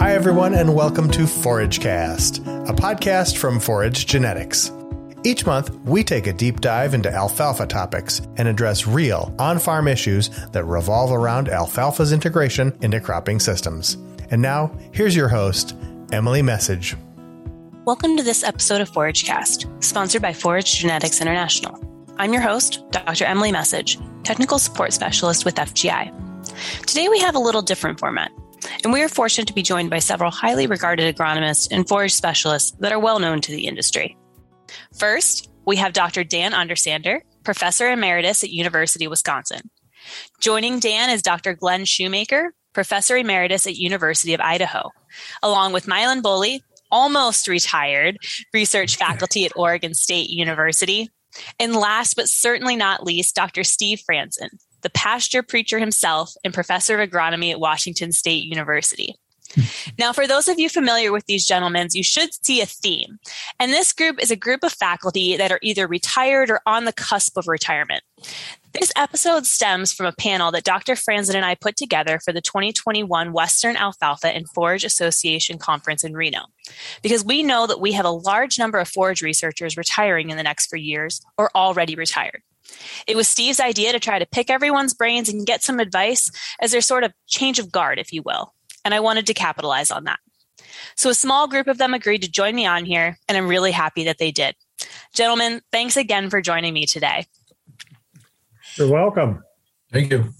Hi, everyone, and welcome to ForageCast, a podcast from Forage Genetics. Each month, we take a deep dive into alfalfa topics and address real, on farm issues that revolve around alfalfa's integration into cropping systems. And now, here's your host, Emily Meccage. Welcome to this episode of ForageCast, sponsored by Forage Genetics International. I'm your host, Dr. Emily Meccage, Technical Support Specialist with FGI. Today we have a little different format, and we are fortunate to be joined by several highly regarded agronomists and forage specialists that are well known to the industry. First, we have Dr. Dan Undersander, Professor Emeritus at University of Wisconsin. Joining Dan is Dr. Glenn Shewmaker, Professor Emeritus at University of Idaho, along with Mylen Bohle, almost retired research faculty at Oregon State University. And last but certainly not least, Dr. Steve Fransen, the pasture preacher himself and professor of agronomy at Washington State University. Now, for those of you familiar with these gentlemen, you should see a theme. And this group is a group of faculty that are either retired or on the cusp of retirement. This episode stems from a panel that Dr. Fransen and I put together for the 2021 Western Alfalfa and Forage Association Conference in Reno. Because we know that we have a large number of forage researchers retiring in the next few years or already retired. It was Steve's idea to try to pick everyone's brains and get some advice as their sort of change of guard, if you will and I wanted to capitalize on that. So a small group of them agreed to join me on here, and I'm really happy that they did. Gentlemen, thanks again for joining me today. You're welcome. Thank you.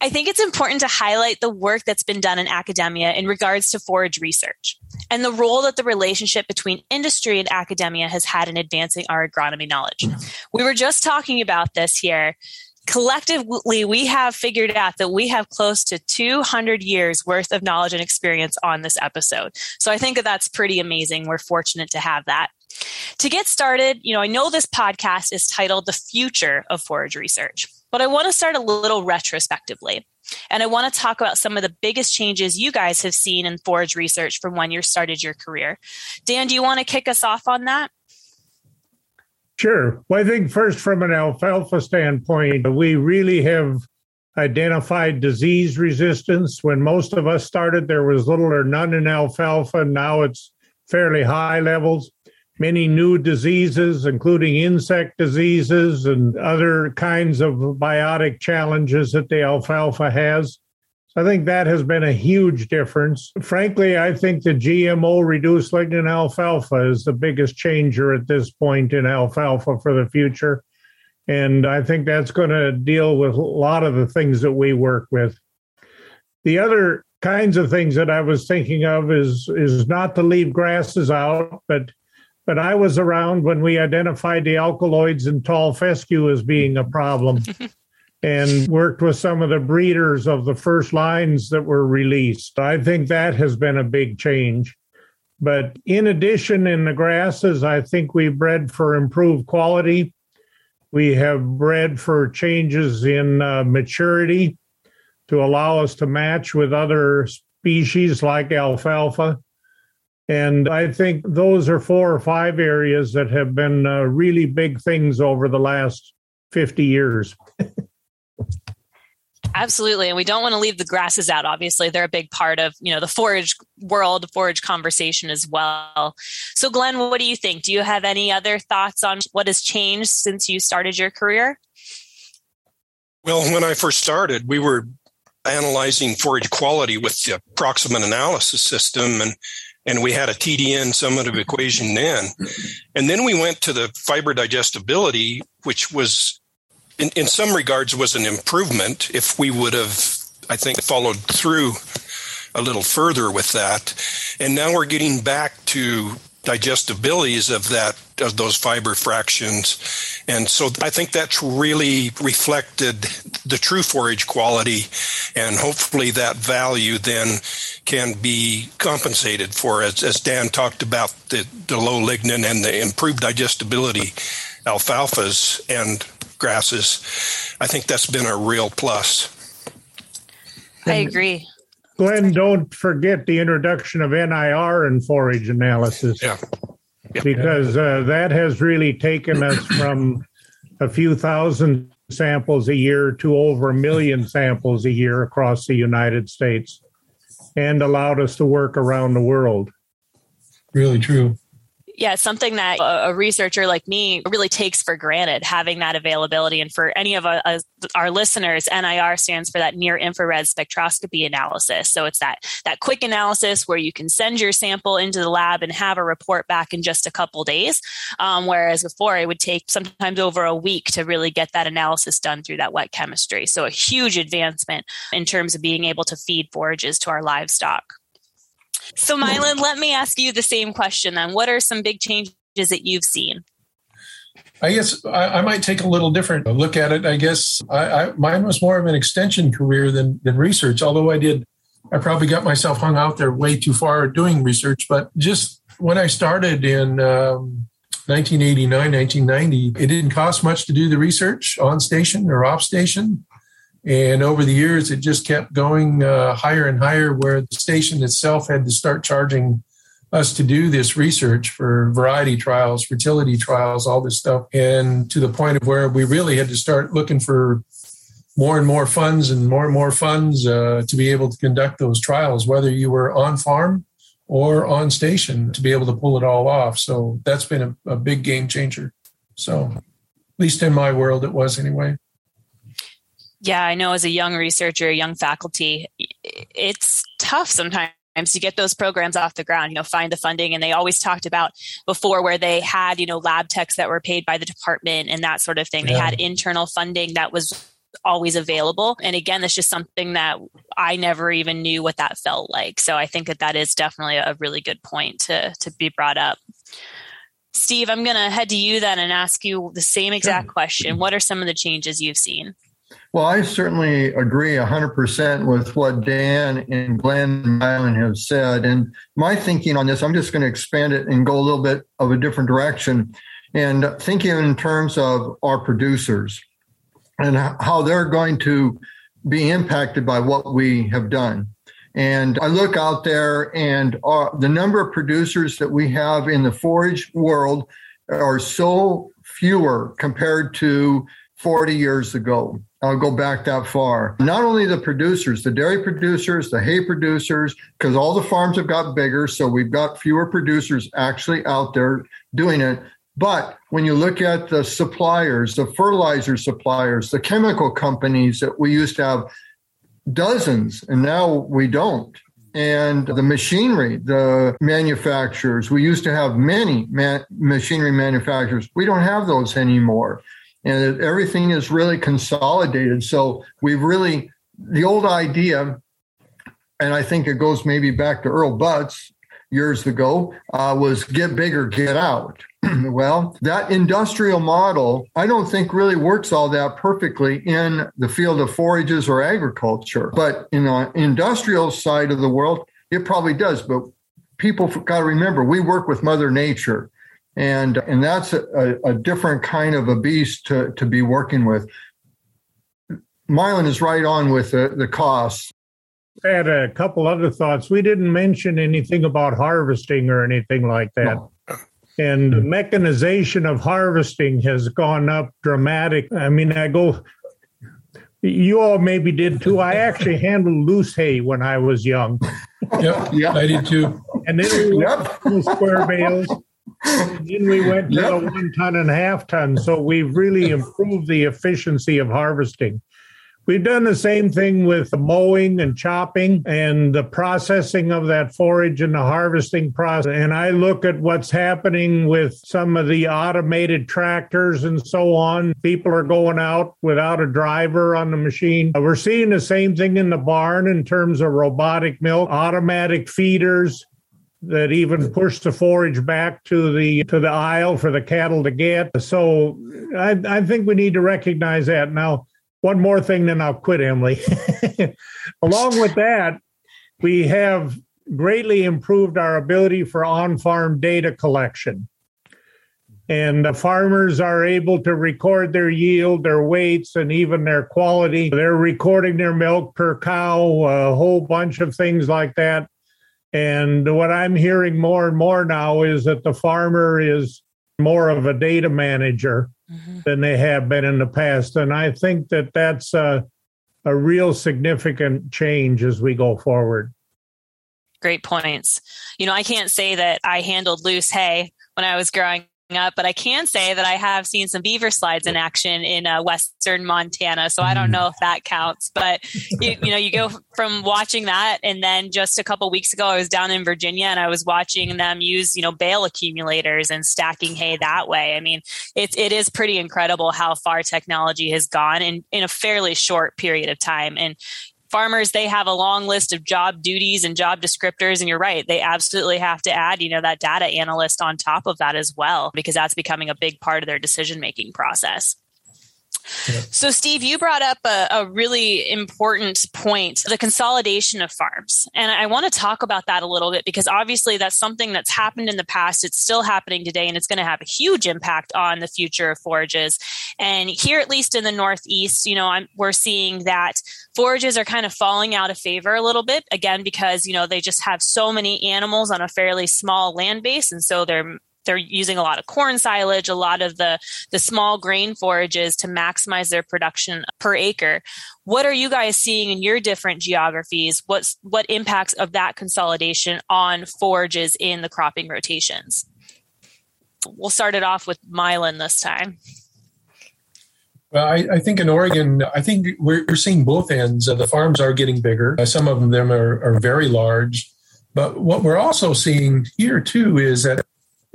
I think it's important to highlight the work that's been done in academia in regards to forage research and the role that the relationship between industry and academia has had in advancing our agronomy knowledge. Hmm. We were just talking about this here. Collectively we have figured out that we have close to 200 years worth of knowledge and experience on this episode. So i think that that's pretty amazing. We're fortunate to have that. To get started you know i know this podcast is titled the future of forage research but i want to start a little retrospectively and I want to talk about some of the biggest changes you guys have seen in forage research from when you started your career. Dan, do you want to kick us off on that? Sure. Well, I think first, from an alfalfa standpoint, we really have identified disease resistance. When most of us started, there was little or none in alfalfa. Now it's fairly high levels. Many new diseases, including insect diseases and other kinds of biotic challenges that the alfalfa has. So I think that has been a huge difference. Frankly, I think the GMO reduced lignin alfalfa is the biggest changer at this point in alfalfa for the future. And I think that's going to deal with a lot of the things that we work with. The other kinds of things that I was thinking of is is not to leave grasses out, but but I was around when we identified the alkaloids in tall fescue as being a problem. and worked with some of the breeders of the first lines that were released. I think that has been a big change. But in addition, in the grasses, I think we bred for improved quality. We have bred for changes in uh, maturity to allow us to match with other species like alfalfa. And I think those are four or five areas that have been uh, really big things over the last 50 years. Absolutely. And we don't want to leave the grasses out. Obviously, they're a big part of, you know, the forage world, forage conversation as well. So Glenn, what do you think? Do you have any other thoughts on what has changed since you started your career? Well, when I first started, we were analyzing forage quality with the approximate analysis system and and we had a TDN summative equation then. And then we went to the fiber digestibility, which was in, in some regards was an improvement if we would have, I think, followed through a little further with that. And now we're getting back to digestibilities of that of those fiber fractions and so i think that's really reflected the true forage quality and hopefully that value then can be compensated for as, as dan talked about the, the low lignin and the improved digestibility alfalfas and grasses. I think that's been a real plus. I agree. Glenn, don't forget the introduction of NIR and forage analysis. Yeah. yeah. Because uh, that has really taken us from a few thousand samples a year to over a million samples a year across the United States. and allowed us to work around the world. Really true yeah, something that a, researcher like me really takes for granted having that availability. And for any of our, our listeners, NIR stands for that near infrared spectroscopy analysis. So it's that that quick analysis where you can send your sample into the lab and have a report back in just a couple days. Um, whereas before, it would take sometimes over a week to really get that analysis done through that wet chemistry. So a huge advancement in terms of being able to feed forages to our livestock. So, Mylen, let me ask you the same question then. What are some big changes that you've seen? I guess I, I might take a little different look at it. I guess I, I, mine was more of an extension career than, than research, although I did, I probably got myself hung out there way too far doing research. But just when I started in um, 1989, 1990, it didn't cost much to do the research on station or off station. And over the years, it just kept going uh, higher and higher, where the station itself had to start charging us to do this research for variety trials, fertility trials, all this stuff. And to the point of where we really had to start looking for more and more funds and more and more funds uh, to be able to conduct those trials, whether you were on farm or on station to be able to pull it all off. So that's been a, a big game changer. So, at least in my world, it was anyway. Yeah, I know as a young researcher, young faculty, it's tough sometimes to get those programs off the ground, you know, find the funding. And they always talked about before where they had, you know, lab techs that were paid by the department and that sort of thing. Yeah. They had internal funding that was always available. And again, that's just something that I never even knew what that felt like. So I think that that is definitely a really good point to, to be brought up. Steve, I'm going to head to you then and ask you the same exact question. What are some of the changes you've seen? Well, I certainly agree 100% with what Dan and Glenn Mylen have said. And my thinking on this, I'm just going to expand it and go a little bit of a different direction and thinking in terms of our producers and how they're going to be impacted by what we have done. And I look out there and our, the number of producers that we have in the forage world are so fewer compared to 40 years ago. I'll go back that far. Not only the producers, the dairy producers, the hay producers, because all the farms have got bigger. So we've got fewer producers actually out there doing it. But when you look at the suppliers, the fertilizer suppliers, the chemical companies that we used to have dozens, and now we don't. And the machinery, the manufacturers, we used to have many man- machinery manufacturers. We don't have those anymore and everything is really consolidated. So we've really, the old idea, and I think it goes maybe back to Earl Butz years ago, uh, was get bigger, get out. well, that industrial model, I don't think really works all that perfectly in the field of forages or agriculture. But in the industrial side of the world, it probably does. But people got to remember, we work with Mother Nature and and that's a, a different kind of a beast to, to be working with. Mylen is right on with the, the costs. I had a couple other thoughts. We didn't mention anything about harvesting or anything like that. No. And the mechanization of harvesting has gone up dramatic. I mean, I go, you all maybe did too. I actually handled loose hay when I was young. Yep, yeah, I did too. And then we yep. square bales then we went to yep. a one ton and a half ton. So we've really improved the efficiency of harvesting. We've done the same thing with the mowing and chopping and the processing of that forage and the harvesting process. And I look at what's happening with some of the automated tractors and so on. People are going out without a driver on the machine. We're seeing the same thing in the barn in terms of robotic milk, automatic feeders, that even pushed the forage back to the to the aisle for the cattle to get. So I, I think we need to recognize that. Now, one more thing, then I'll quit, Emily. Along with that, we have greatly improved our ability for on-farm data collection. And the farmers are able to record their yield, their weights, and even their quality. They're recording their milk per cow, a whole bunch of things like that. And what I'm hearing more and more now is that the farmer is more of a data manager mm-hmm. than they have been in the past. And I think that that's a, a real significant change as we go forward. great points. You know, I can't say that I handled loose hay when I was growing up, but I can say that I have seen some beaver slides in action in uh, western Montana. So I don't mm. know if that counts, but you, you, know, you go from watching that, and then just a couple weeks ago, I was down in Virginia and I was watching them use you know bale accumulators and stacking hay that way. I mean, it's it is pretty incredible how far technology has gone in in a fairly short period of time. And farmers they have a long list of job duties and job descriptors. And you're right they absolutely have to add you know that data analyst on top of that as well because that's becoming a big part of their decision making process so, Steve, you brought up a, a, really important point the consolidation of farms. And I want to talk about that a little bit because obviously that's something that's happened in the past. It's still happening today, and it's going to have a huge impact on the future of forages. And here, at least in the Northeast, you know, I'm, we're seeing that forages are kind of falling out of favor a little bit, again, because, you know, they just have so many animals on a fairly small land base. And so they're they're using a lot of corn silage, a lot of the the small grain forages to maximize their production per acre. What are you guys seeing in your different geographies? What's what impacts of that consolidation on forages in the cropping rotations? We'll start it off with Mylen this time. Well, I, I, think in Oregon, I think we're, we're seeing both ends. The farms are getting bigger. Uh, some of them are, are very large. But what we're also seeing here too is that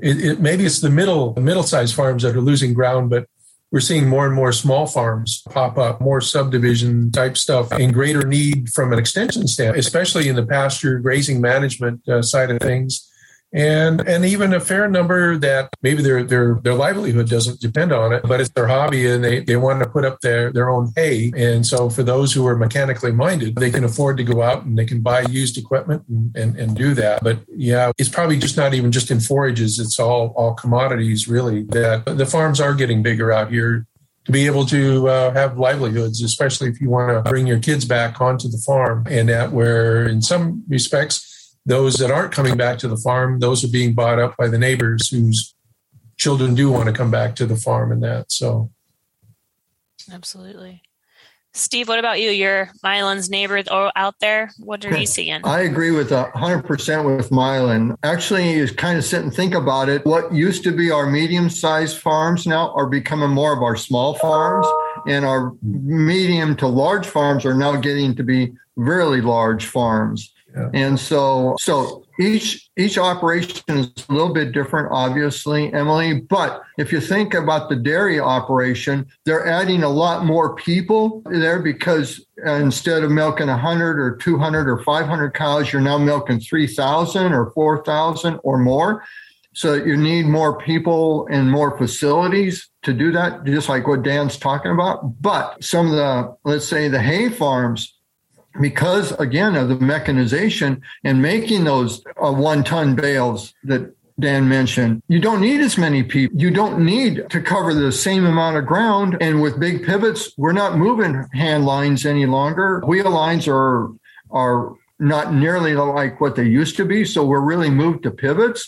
it, it, maybe it's the middle middle sized farms that are losing ground, but we're seeing more and more small farms pop up, more subdivision type stuff, in greater need from an extension standpoint, especially in the pasture grazing management uh, side of things and and even a fair number that maybe their their their livelihood doesn't depend on it, but it's their hobby and they, they want to put up their their own hay. And so for those who are mechanically minded, they can afford to go out and they can buy used equipment and, and, and do that. But yeah, it's probably just not even just in forages, it's all all commodities really that the farms are getting bigger out here to be able to uh, have livelihoods, especially if you want to bring your kids back onto the farm. And that where in some respects those that aren't coming back to the farm, those are being bought up by the neighbors whose children do want to come back to the farm and that. So, absolutely. Steve, what about you? Your Mylen's neighbor oh, out there. What are you seeing? I agree with 100% with Mylen. Actually, you kind of sit and think about it. What used to be our medium sized farms now are becoming more of our small farms, and our medium to large farms are now getting to be really large farms. And so, so each each operation is a little bit different, obviously, Emily. But if you think about the dairy operation, they're adding a lot more people there because instead of milking 100 or 200 or 500 cows, you're now milking 3,000 or 4,000 or more. So you need more people and more facilities to do that, just like what Dan's talking about. But some of the, let's say, the hay farms because again of the mechanization and making those uh, one ton bales that Dan mentioned, you don't need as many people. You don't need to cover the same amount of ground. And with big pivots, we're not moving hand lines any longer. Wheel lines are, are not nearly like what they used to be. So we're really moved to pivots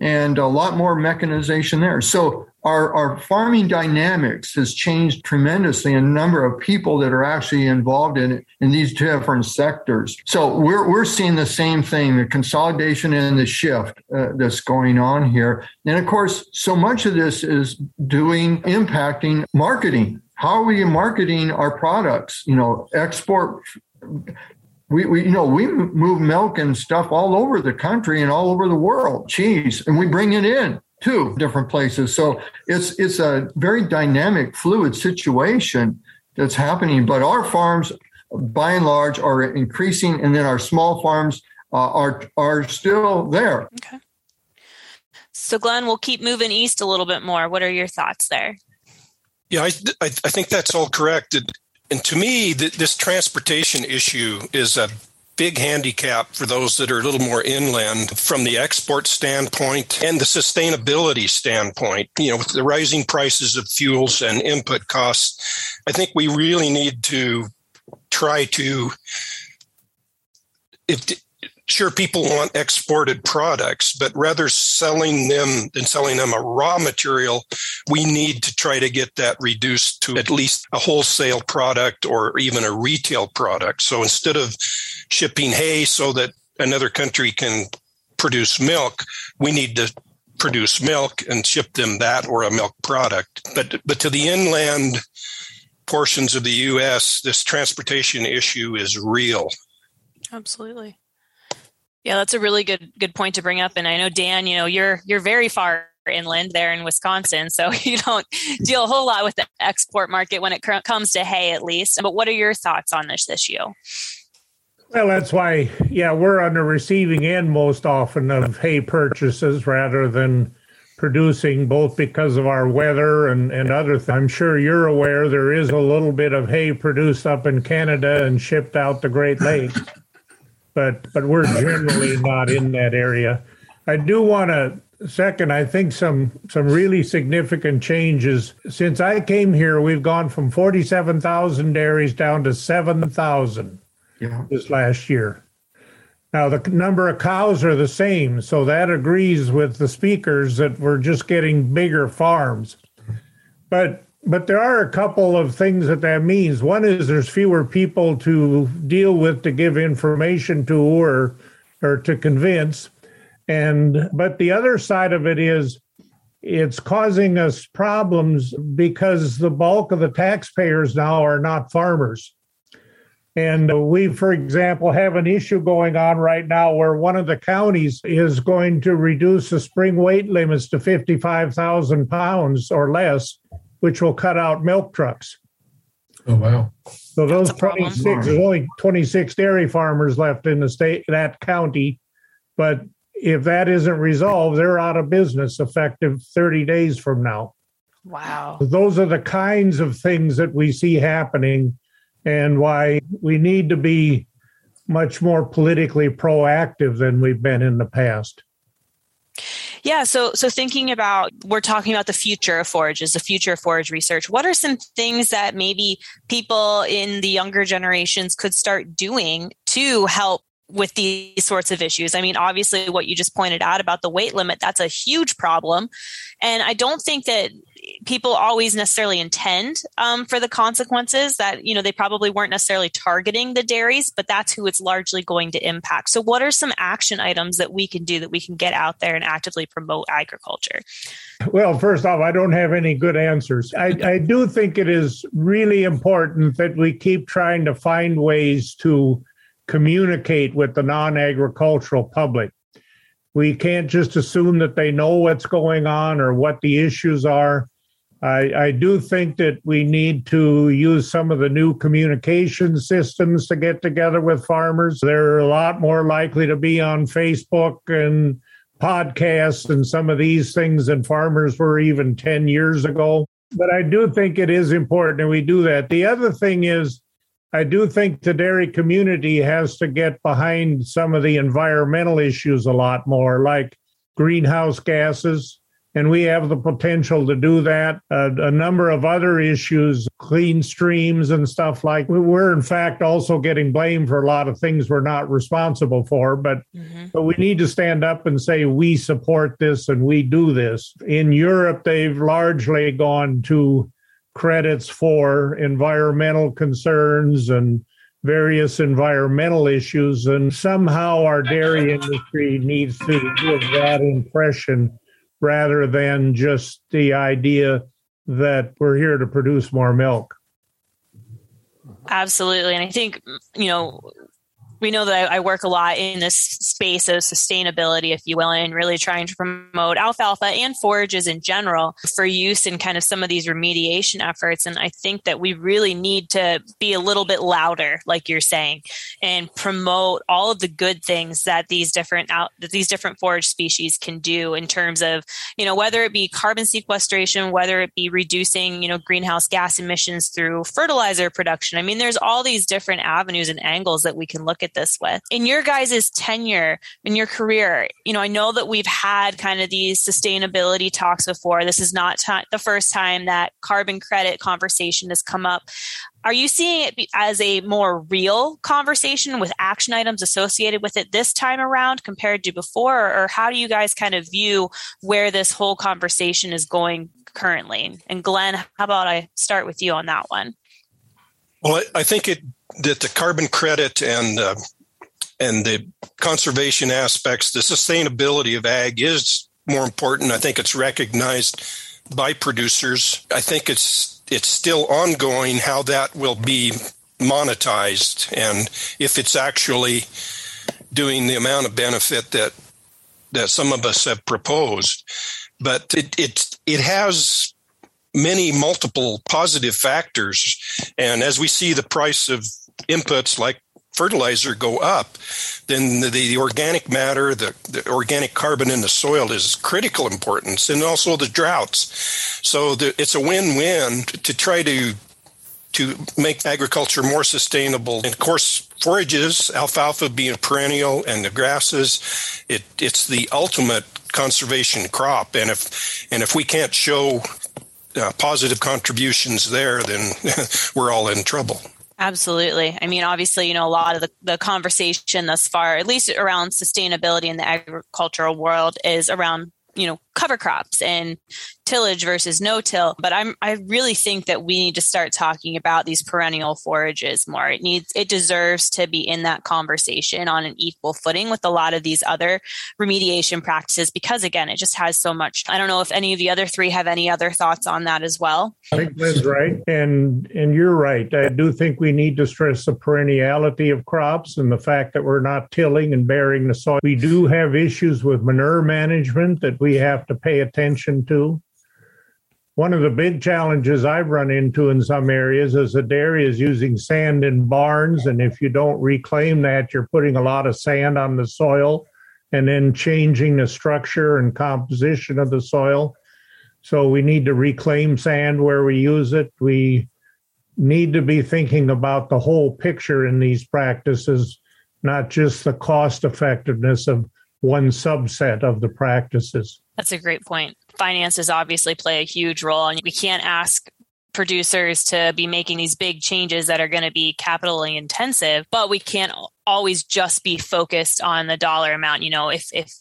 and a lot more mechanization there. So our, our farming dynamics has changed tremendously in number of people that are actually involved in it in these different sectors. So we're, we're seeing the same thing, the consolidation and the shift uh, that's going on here. And of course, so much of this is doing impacting marketing. How are we marketing our products? You know, export we, we you know we move milk and stuff all over the country and all over the world cheese and we bring it in to different places. So it's it's a very dynamic fluid situation that's happening but our farms by and large are increasing and then our small farms uh, are are still there. Okay. So glenn we'll keep moving east a little bit more. What are your thoughts there? Yeah, I, I, I think that's all correct. And to me, th- this transportation issue is a big handicap for those that are a little more inland from the export standpoint and the sustainability standpoint. You know, with the rising prices of fuels and input costs, I think we really need to try to if sure people want exported products but rather selling them than selling them a raw material we need to try to get that reduced to at least a wholesale product or even a retail product so instead of shipping hay so that another country can produce milk, we need to produce milk and ship them that or a milk product. But but to the inland portions of the U.S., this transportation issue is real. Absolutely. Yeah, that's a really good good point to bring up. And I know Dan, you know, you're you're very far inland there in Wisconsin, so you don't deal a whole lot with the export market when it comes to hay, at least. But what are your thoughts on this issue? Well, that's why, yeah, we're on the receiving end most often of hay purchases rather than producing, both because of our weather and, and other things. I'm sure you're aware there is a little bit of hay produced up in Canada and shipped out the Great Lakes, but but we're generally not in that area. I do want to second, I think some some really significant changes since I came here. We've gone from forty seven thousand dairies down to seven thousand yeah. this last year. Now the number of cows are the same, so that agrees with the speakers that we're just getting bigger farms. But but there are a couple of things that that means. One is there's fewer people to deal with to give information to or or to convince. And but the other side of it is it's causing us problems because the bulk of the taxpayers now are not farmers. And we, for example, have an issue going on right now where one of the counties is going to reduce the spring weight limits to 55,000 pounds or less, which will cut out milk trucks. Oh, wow. So those 26, there's only 26 dairy farmers left in the state, that county. But if that isn't resolved, they're out of business effective 30 days from now. Wow. Those are the kinds of things that we see happening and why we need to be much more politically proactive than we've been in the past. Yeah, so so thinking about we're talking about the future of forages, the future of forage research. What are some things that maybe people in the younger generations could start doing to help with these sorts of issues. I mean, obviously, what you just pointed out about the weight limit, that's a huge problem. And I don't think that people always necessarily intend um, for the consequences that, you know, they probably weren't necessarily targeting the dairies, but that's who it's largely going to impact. So, what are some action items that we can do that we can get out there and actively promote agriculture? Well, first off, I don't have any good answers. I, I do think it is really important that we keep trying to find ways to communicate with the non agricultural public. We can't just assume that they know what's going on or what the issues are. I, I, do think that we need to use some of the new communication systems to get together with farmers. They're a lot more likely to be on Facebook and podcasts and some of these things than farmers were even 10 years ago. But I do think it is important and we do that. The other thing is, I do think the dairy community has to get behind some of the environmental issues a lot more, like greenhouse gases. And we have the potential to do that. Uh, a number of other issues, clean streams and stuff like we're in fact also getting blamed for a lot of things we're not responsible for. But mm-hmm. but we need to stand up and say we support this and we do this. In Europe, they've largely gone to credits for environmental concerns and various environmental issues. And somehow our dairy industry needs to give that impression rather than just the idea that we're here to produce more milk. Absolutely. And I think, you know, we know that I, I, work a lot in this space of sustainability, if you will, and really trying to promote alfalfa and forages in general for use in kind of some of these remediation efforts. And I think that we really need to be a little bit louder, like you're saying, and promote all of the good things that these different out that these different forage species can do in terms of, you know, whether it be carbon sequestration, whether it be reducing, you know, greenhouse gas emissions through fertilizer production. I mean, there's all these different avenues and angles that we can look this with. In your guys' tenure, in your career, you know, I know that we've had kind of these sustainability talks before. This is not t- the first time that carbon credit conversation has come up. Are you seeing it as a more real conversation with action items associated with it this time around compared to before? Or how do you guys kind of view where this whole conversation is going currently? And Glenn, how about I start with you on that one? Well, I think it that the carbon credit and uh, and the conservation aspects, the sustainability of ag is more important. I think it's recognized by producers. I think it's it's still ongoing how that will be monetized and if it's actually doing the amount of benefit that that some of us have proposed. But it it it has many multiple positive factors, and as we see the price of inputs like fertilizer go up, then the, the organic matter, the, the, organic carbon in the soil is critical importance, and also the droughts. So the, it's a win-win to try to to make agriculture more sustainable. And of course, forages, alfalfa being perennial, and the grasses, it, it's the ultimate conservation crop. And if and if we can't show uh, positive contributions there, then we're all in trouble. Absolutely. I mean, obviously, you know, a lot of the, the conversation thus far, at least around sustainability in the agricultural world, is around you know cover crops and tillage versus no till. But i'm i really think that we need to start talking about these perennial forages more. It needs it deserves to be in that conversation on an equal footing with a lot of these other remediation practices because again it just has so much. I don't know if any of the other three have any other thoughts on that as well. I think Glenn's right and and you're right. I do think we need to stress the perenniality of crops and the fact that we're not tilling and burying the soil. We do have issues with manure management that we have to pay attention to. One of the big challenges I've run into in some areas is the dairy is using sand in barns. And if you don't reclaim that, you're putting a lot of sand on the soil and then changing the structure and composition of the soil. So we need to reclaim sand where we use it. We need to be thinking about the whole picture in these practices, not just the cost effectiveness of one subset of the practices. That's a great point. Finances obviously play a huge role, and we can't ask producers to be making these big changes that are going to be capitally intensive, but we can't always just be focused on the dollar amount. You know, if if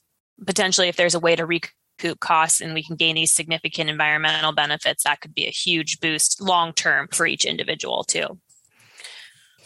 potentially if there's a way to recoup costs and we can gain these significant environmental benefits, that could be a huge boost long term for each individual too.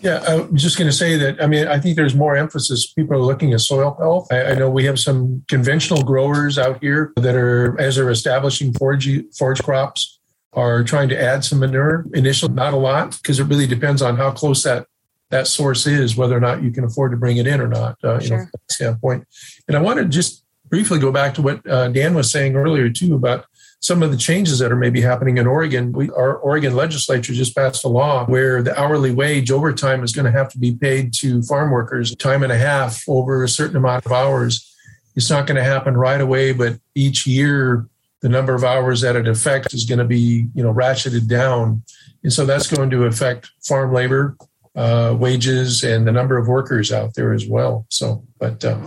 Yeah, I'm just going to say that. I mean, I think there's more emphasis. People are looking at soil health. I, I, know we have some conventional growers out here that are, as they're establishing forage forage crops, are trying to add some manure. Initially, not a lot, because it really depends on how close that that source is, whether or not you can afford to bring it in or not. Uh, you sure. know, standpoint. And I want to just briefly go back to what uh, Dan was saying earlier too about some of the changes that are maybe happening in Oregon. We, our Oregon legislature just passed a law where the hourly wage overtime is going to have to be paid to farm workers time and a half over a certain amount of hours. It's not going to happen right away, but each year the number of hours that it affects is going to be, you know, ratcheted down. And so that's going to affect farm labor, uh, wages, and the number of workers out there as well. So, but uh,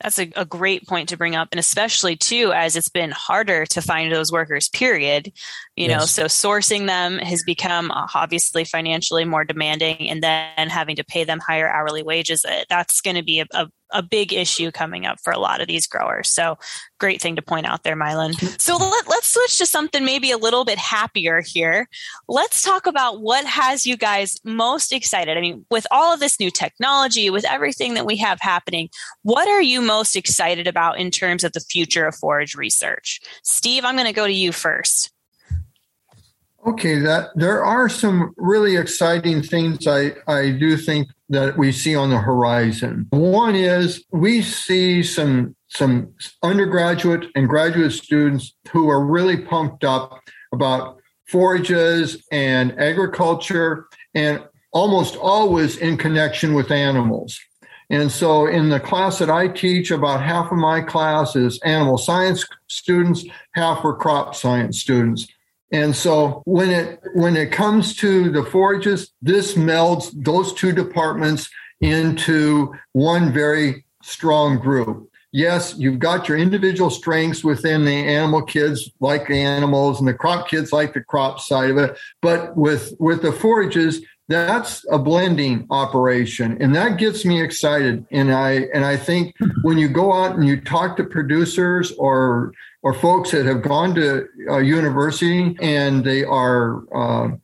that's a, a, great point to bring up and especially too as it's been harder to find those workers period you yes. know so sourcing them has become uh, obviously financially more demanding and then having to pay them higher hourly wages uh, that's going to be a, a, a big issue coming up for a lot of these growers. So great thing to point out there, Mylen. So let, us switch to something maybe a little bit happier here. Let's talk about what has you guys most excited. I mean, with all of this new technology, with everything that we have happening, what are you most excited about in terms of the future of forage research? Steve, I'm going to go to you first. Okay, that there are some really exciting things I, I do think that we see on the horizon. One is we see some some undergraduate and graduate students who are really pumped up about forages and agriculture and almost always in connection with animals. And so in the class that I teach, about half of my class is animal science students, half are crop science students. And so when it when it comes to the forages, this melds those two departments into one very strong group. Yes, you've got your individual strengths within the animal kids like the animals and the crop kids like the crop side of it, but with with the forages, that's a blending operation and that gets me excited. And i and i think when you go out and you talk to producers or or folks that have gone to a university and they are uh,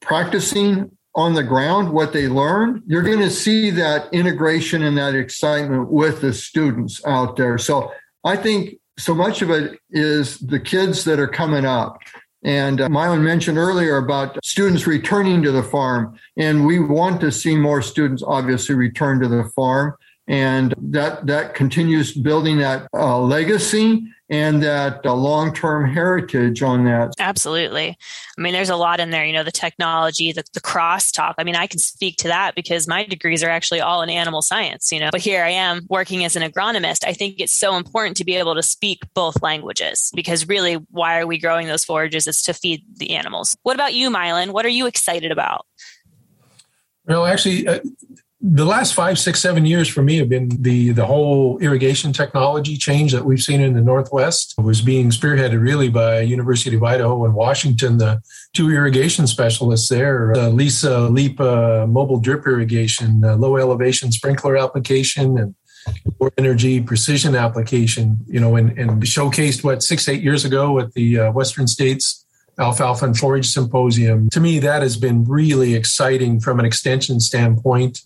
practicing on the ground, what they learn, you're going to see that integration and that excitement with the students out there. So I think so much of it is the kids that are coming up. And uh, Mylen mentioned earlier about students returning to the farm. And we want to see more students obviously return to the farm. And that, that continues building that uh, legacy and that uh, long term heritage on that. Absolutely. I mean, there's a lot in there, you know, the technology, the, the crosstalk. I mean, I can speak to that because my degrees are actually all in animal science, you know, but here I am working as an agronomist. I think it's so important to be able to speak both languages because really, why are we growing those forages? is to feed the animals. What about you, Mylen What are you excited about? Well, actually, uh, the last five, six, seven years for me have been the the whole irrigation technology change that we've seen in the Northwest it was being spearheaded really by University of Idaho and Washington. The two irrigation specialists there, uh, LESA LEPA uh, mobile drip irrigation, uh, low elevation sprinkler application, and low energy precision application. You know, and, and showcased what six, eight years ago at the uh, Western States Alfalfa and Forage Symposium. To me, that has been really exciting from an extension standpoint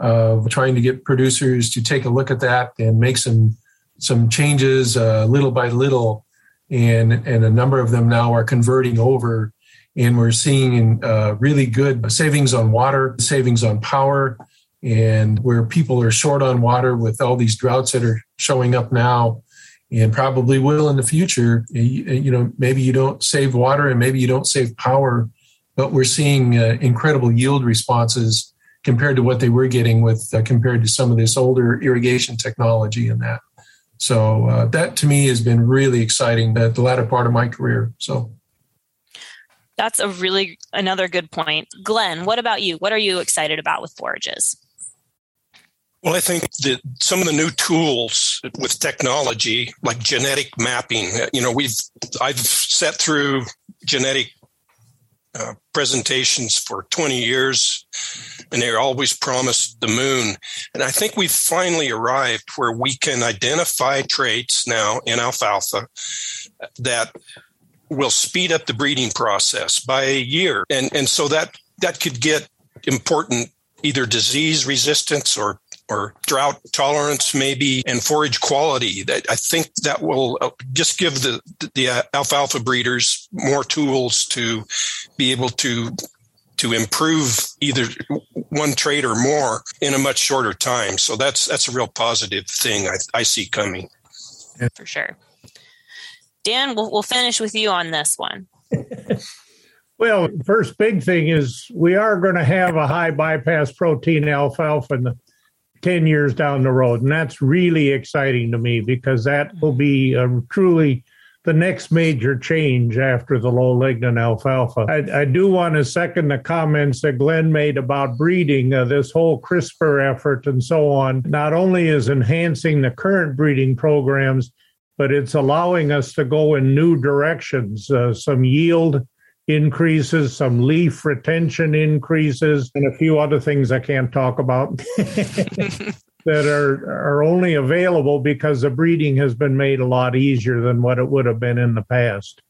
of trying to get producers to take a look at that and make some some changes uh, little by little, and and a number of them now are converting over, and we're seeing uh, really good savings on water, savings on power, and where people are short on water with all these droughts that are showing up now. And probably will in the future. You, know maybe you don't save water and maybe you don't save power but we're seeing uh, incredible yield responses compared to what they were getting with uh, compared to some of this older irrigation technology and that. So uh, that to me has been really exciting at the latter part of my career. So that's a really another good point. Glenn, what about you? What are you excited about with forages? Well, I think that some of the new tools with technology, like genetic mapping, you know, we've I've sat through genetic uh, presentations for 20 years, and they always promised the moon. And I think we've finally arrived where we can identify traits now in alfalfa that will speed up the breeding process by a year. And, and so that, that could get important either disease resistance or or drought tolerance maybe and forage quality that i think that will uh, just give the the uh, alfalfa breeders more tools to be able to to improve either one trait or more in a much shorter time. So that's that's a real positive thing i, I see coming. For sure. Dan we'll, we'll finish with you on this one. Well first big thing is we are going to have a high bypass protein alfalfa in the 10 years down the road. And that's really exciting to me because that will be truly the next major change after the low lignin alfalfa. I, I do want to second the comments that Glenn made about breeding, uh, this whole CRISPR effort and so on, not only is enhancing the current breeding programs, but it's allowing us to go in new directions, uh, some yield increases, some leaf retention increases, and a few other things I can't talk about that are, are only available because the breeding has been made a lot easier than what it would have been in the past.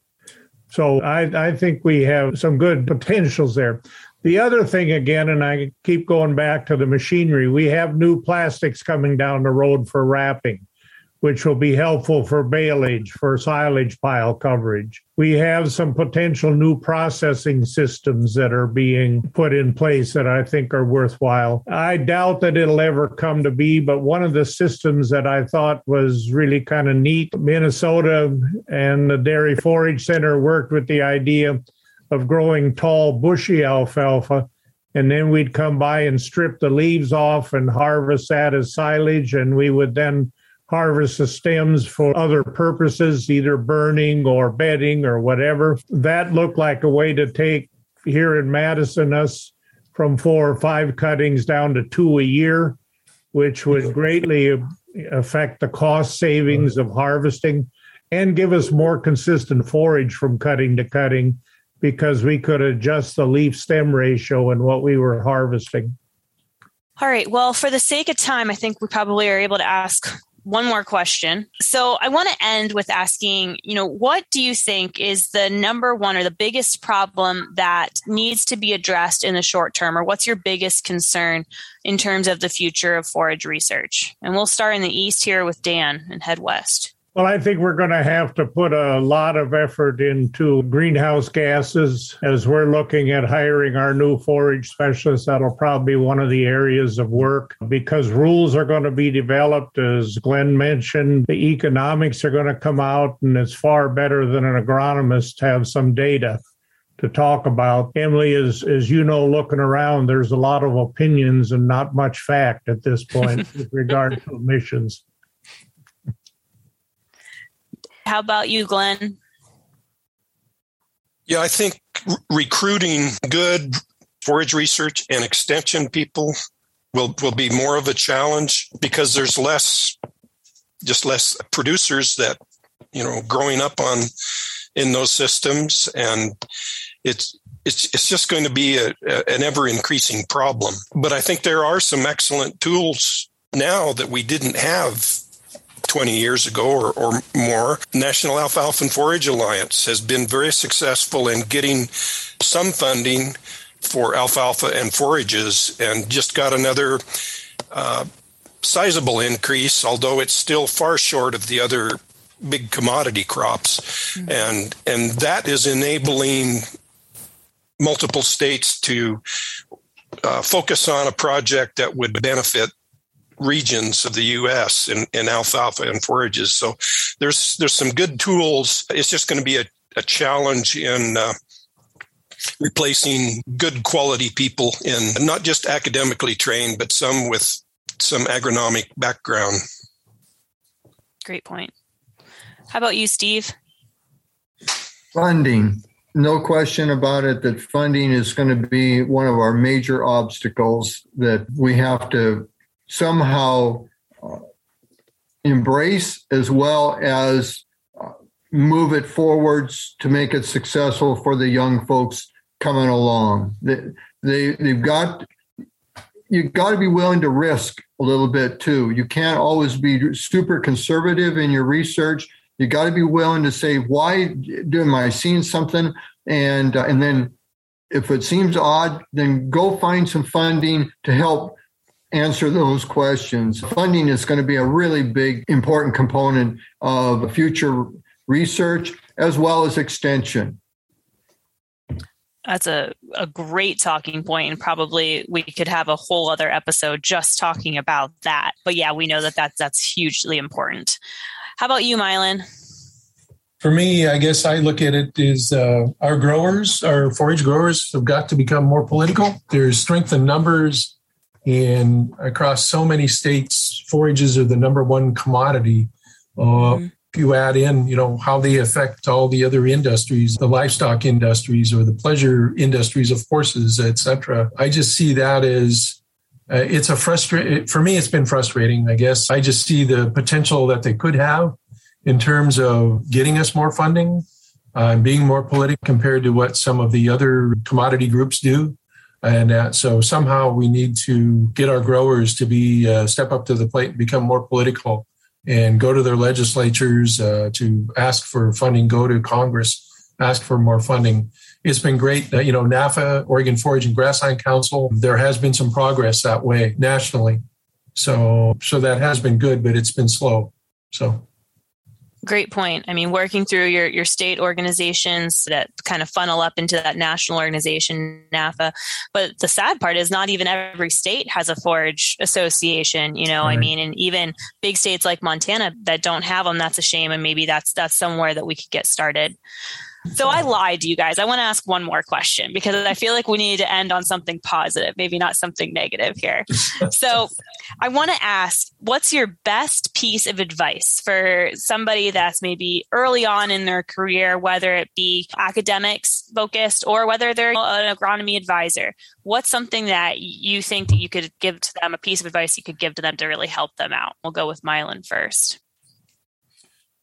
So I, I think we have some good potentials there. The other thing, again, and I keep going back to the machinery, we have new plastics coming down the road for wrapping which will be helpful for baleage, for silage pile coverage. We have some potential new processing systems that are being put in place that I think are worthwhile. I doubt that it'll ever come to be, but one of the systems that I thought was really kind of neat, Minnesota and the Dairy Forage Center worked with the idea of growing tall, bushy alfalfa and then we'd come by and strip the leaves off and harvest that as silage and we would then harvest the stems for other purposes, either burning or bedding or whatever. That looked like a way to take here in Madison us from four or five cuttings down to two a year, which would greatly affect the cost savings of harvesting and give us more consistent forage from cutting to cutting because we could adjust the leaf stem ratio and what we were harvesting. All right. Well, for the sake of time, I think we probably are able to ask one more question. So I want to end with asking, you know, what do you think is the number one or the biggest problem that needs to be addressed in the short term, or what's your biggest concern in terms of the future of forage research? And we'll start in the east here with Dan and head west. Well, I think we're going to have to put a lot of effort into greenhouse gases as we're looking at hiring our new forage specialists. That'll probably be one of the areas of work because rules are going to be developed. As Glenn mentioned, the economics are going to come out, and it's far better than an agronomist to have some data to talk about. Emily, as as you know, looking around, there's a lot of opinions and not much fact at this point with regard to emissions. How about you, Glenn? Yeah, I think recruiting good forage research and extension people will will be more of a challenge because there's less just less producers that you know growing up on in those systems and it's it's it's just going to be a, a, an ever increasing problem but i think there are some excellent tools now that we didn't have 20 years ago or, or more, National Alfalfa and Forage Alliance has been very successful in getting some funding for alfalfa and forages and just got another uh, sizable increase, although it's still far short of the other big commodity crops. Mm-hmm. And, and that is enabling multiple states to uh, focus on a project that would benefit regions of the U.S. in, in alfalfa and forages. So there's there's some good tools. It's just going to be a, a challenge in uh, replacing good quality people in not just academically trained, but some with some agronomic background. Great point. How about you, Steve? Funding. No question about it that funding is going to be one of our major obstacles that we have to somehow uh, embrace as well as uh, move it forwards to make it successful for the young folks coming along. They, they they've got you've got to be willing to risk a little bit too. You can't always be super conservative in your research. You got to be willing to say, why am I seeing something? And uh, and then if it seems odd, then go find some funding to help answer those questions. Funding is going to be a really big, important component of future research as well as extension. That's a, a great talking point, and probably we could have a whole other episode just talking about that. But yeah, we know that that's, that's hugely important. How about you, Mylen? For me, I guess I look at it as uh, our growers, our forage growers, have got to become more political. There's strength in numbers and across so many states, forages are the number one commodity. Uh, mm-hmm. If you add in, you know, how they affect all the other industries, the livestock industries or the pleasure industries of horses, etc. I just see that as uh, it's a frustrate for me. It's been frustrating. I guess I just see the potential that they could have in terms of getting us more funding, uh, being more political compared to what some of the other commodity groups do. And so somehow we need to get our growers to be uh, step up to the plate and become more political and go to their legislatures uh, to ask for funding, go to Congress, ask for more funding. It's been great. you know, NAFA, Oregon Forage and Grassland Council, there has been some progress that way nationally. So, so that has been good, but it's been slow. So Great point. I mean, working through your, your state organizations that kind of funnel up into that national organization, NAFA. But the sad part is not even every state has a forage association, you know, right. I mean, and even big states like Montana that don't have them, that's a shame. And maybe that's, that's somewhere that we could get started. So I lied to you guys. I want to ask one more question because I feel like we need to end on something positive, maybe not something negative here. so I want to ask what's your best piece of advice for somebody that's maybe early on in their career, whether it be academics focused or whether they're an agronomy advisor? What's something that you think that you could give to them, a piece of advice you could give to them to really help them out? We'll go with Mylen first.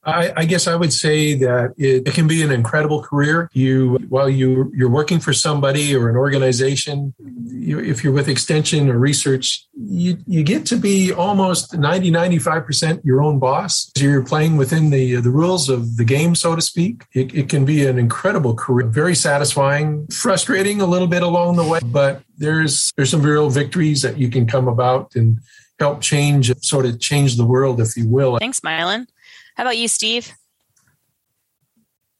I, I, guess I would say that it, it, can be an incredible career. You, while you you're working for somebody or an organization, you, if you're with extension or research, you, you get to be almost 90, 95% your own boss. You're playing within the, the rules of the game, so to speak. It, it can be an incredible career, very satisfying, frustrating a little bit along the way, but there's, there's some real victories that you can come about and help change, sort of change the world, if you will. Thanks, Mylen. How about you, Steve?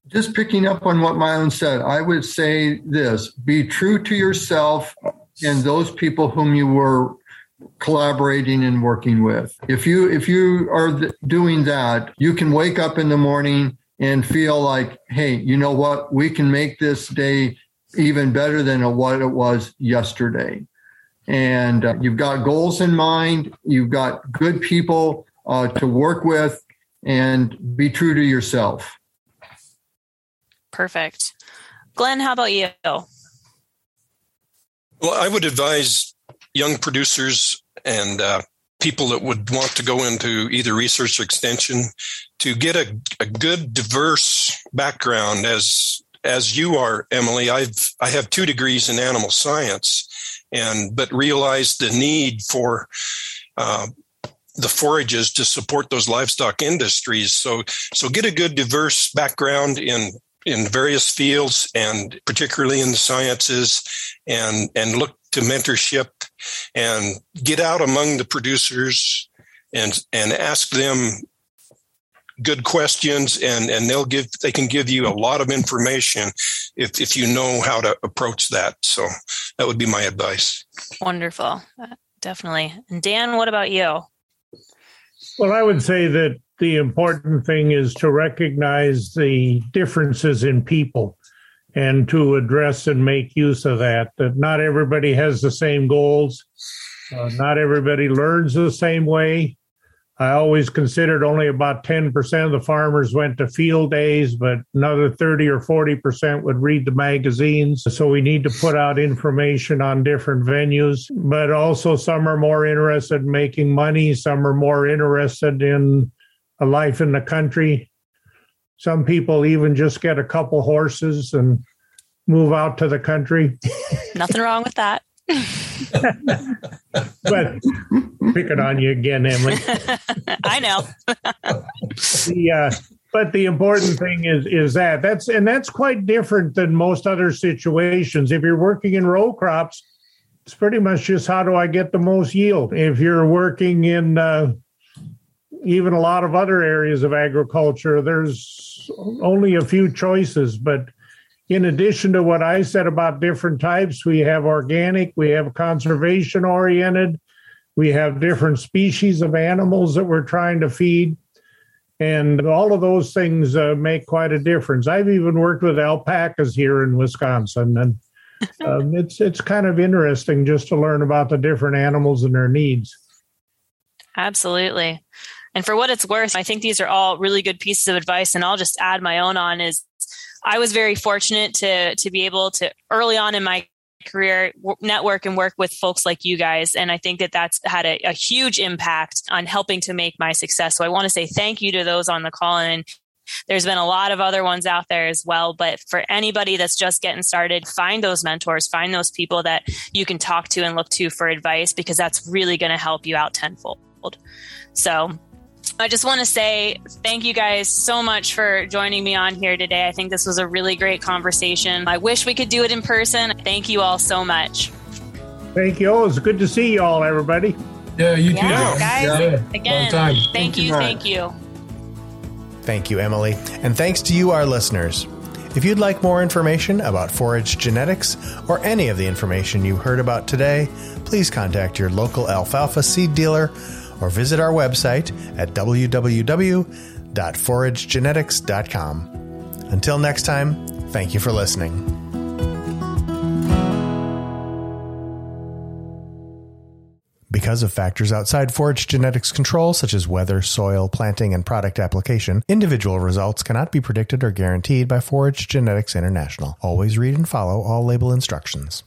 Just picking up on what Mylen said, I would say this be true to yourself and those people whom you were collaborating and working with. If you if you are doing that, you can wake up in the morning and feel like, hey, you know what? We can make this day even better than what it was yesterday. And uh, you've got goals in mind. You've got good people uh, to work with, and be true to yourself. Perfect. Glenn, how about you? Well, I would advise young producers and uh, people that would want to go into either research or extension to get a, a good diverse background as as you are emily i've i have two degrees in animal science and but realize the need for uh, the forages to support those livestock industries. So, so get a good diverse background in in various fields and particularly in the sciences and and look to mentorship and get out among the producers and and ask them good questions and and they'll give they can give you a lot of information if if you know how to approach that. So that would be my advice. Wonderful. Uh, definitely. And dan what about you well, I would say that the important thing is to recognize the differences in people and to address and make use of that. That not everybody has the same goals, uh, not everybody learns the same way. I always considered only about 10% of the farmers went to field days, but another 30 or 40% would read the magazines. So we need to put out information on different venues, but also some are more interested in making money. Some are more interested in a life in the country. Some people even just get a couple horses and move out to the country. Nothing wrong with that. but picking on you again, Emily. I know. the, uh, but the important thing is is that that's and that's quite different than most other situations. If you're working in row crops, it's pretty much just how do I get the most yield. If you're working in uh, even a lot of other areas of agriculture, there's only a few choices, but in addition to what I said about different types, we have organic, we have conservation oriented, we have different species of animals that we're trying to feed. And all of those things uh, make quite a difference. I've even worked with alpacas here in Wisconsin, and um, it's it's kind of interesting just to learn about the different animals and their needs. Absolutely. And for what it's worth, I think these are all really good pieces of advice. And I'll just add my own on is I was very fortunate to to be able to early on in my career network and work with folks like you guys and i think that that's had a, a huge impact on helping to make my success so i want to say thank you to those on the call and there's been a lot of other ones out there as well. But for anybody that's just getting started, find those mentors, find those people that you can talk to and look to for advice because that's really going to help you out tenfold. So I just want to say thank you guys so much for joining me on here today. I think this was a really great conversation. I wish we could do it in person. Thank you all so much. Thank you. It's good to see you all, everybody. Yeah, you too, yeah, guys. Yeah. Again, thank, thank, you, thank you. Thank you, Emily. And thanks to you, our listeners. If you'd like more information about forage genetics or any of the information you heard about today, please contact your local alfalfa seed dealer or visit our website at www.foragegenetics.com. Until next time, thank you for listening. Because of factors outside forage genetics control, such as weather, soil, planting, and product application, individual results cannot be predicted or guaranteed by Forage Genetics International. Always read and follow all label instructions.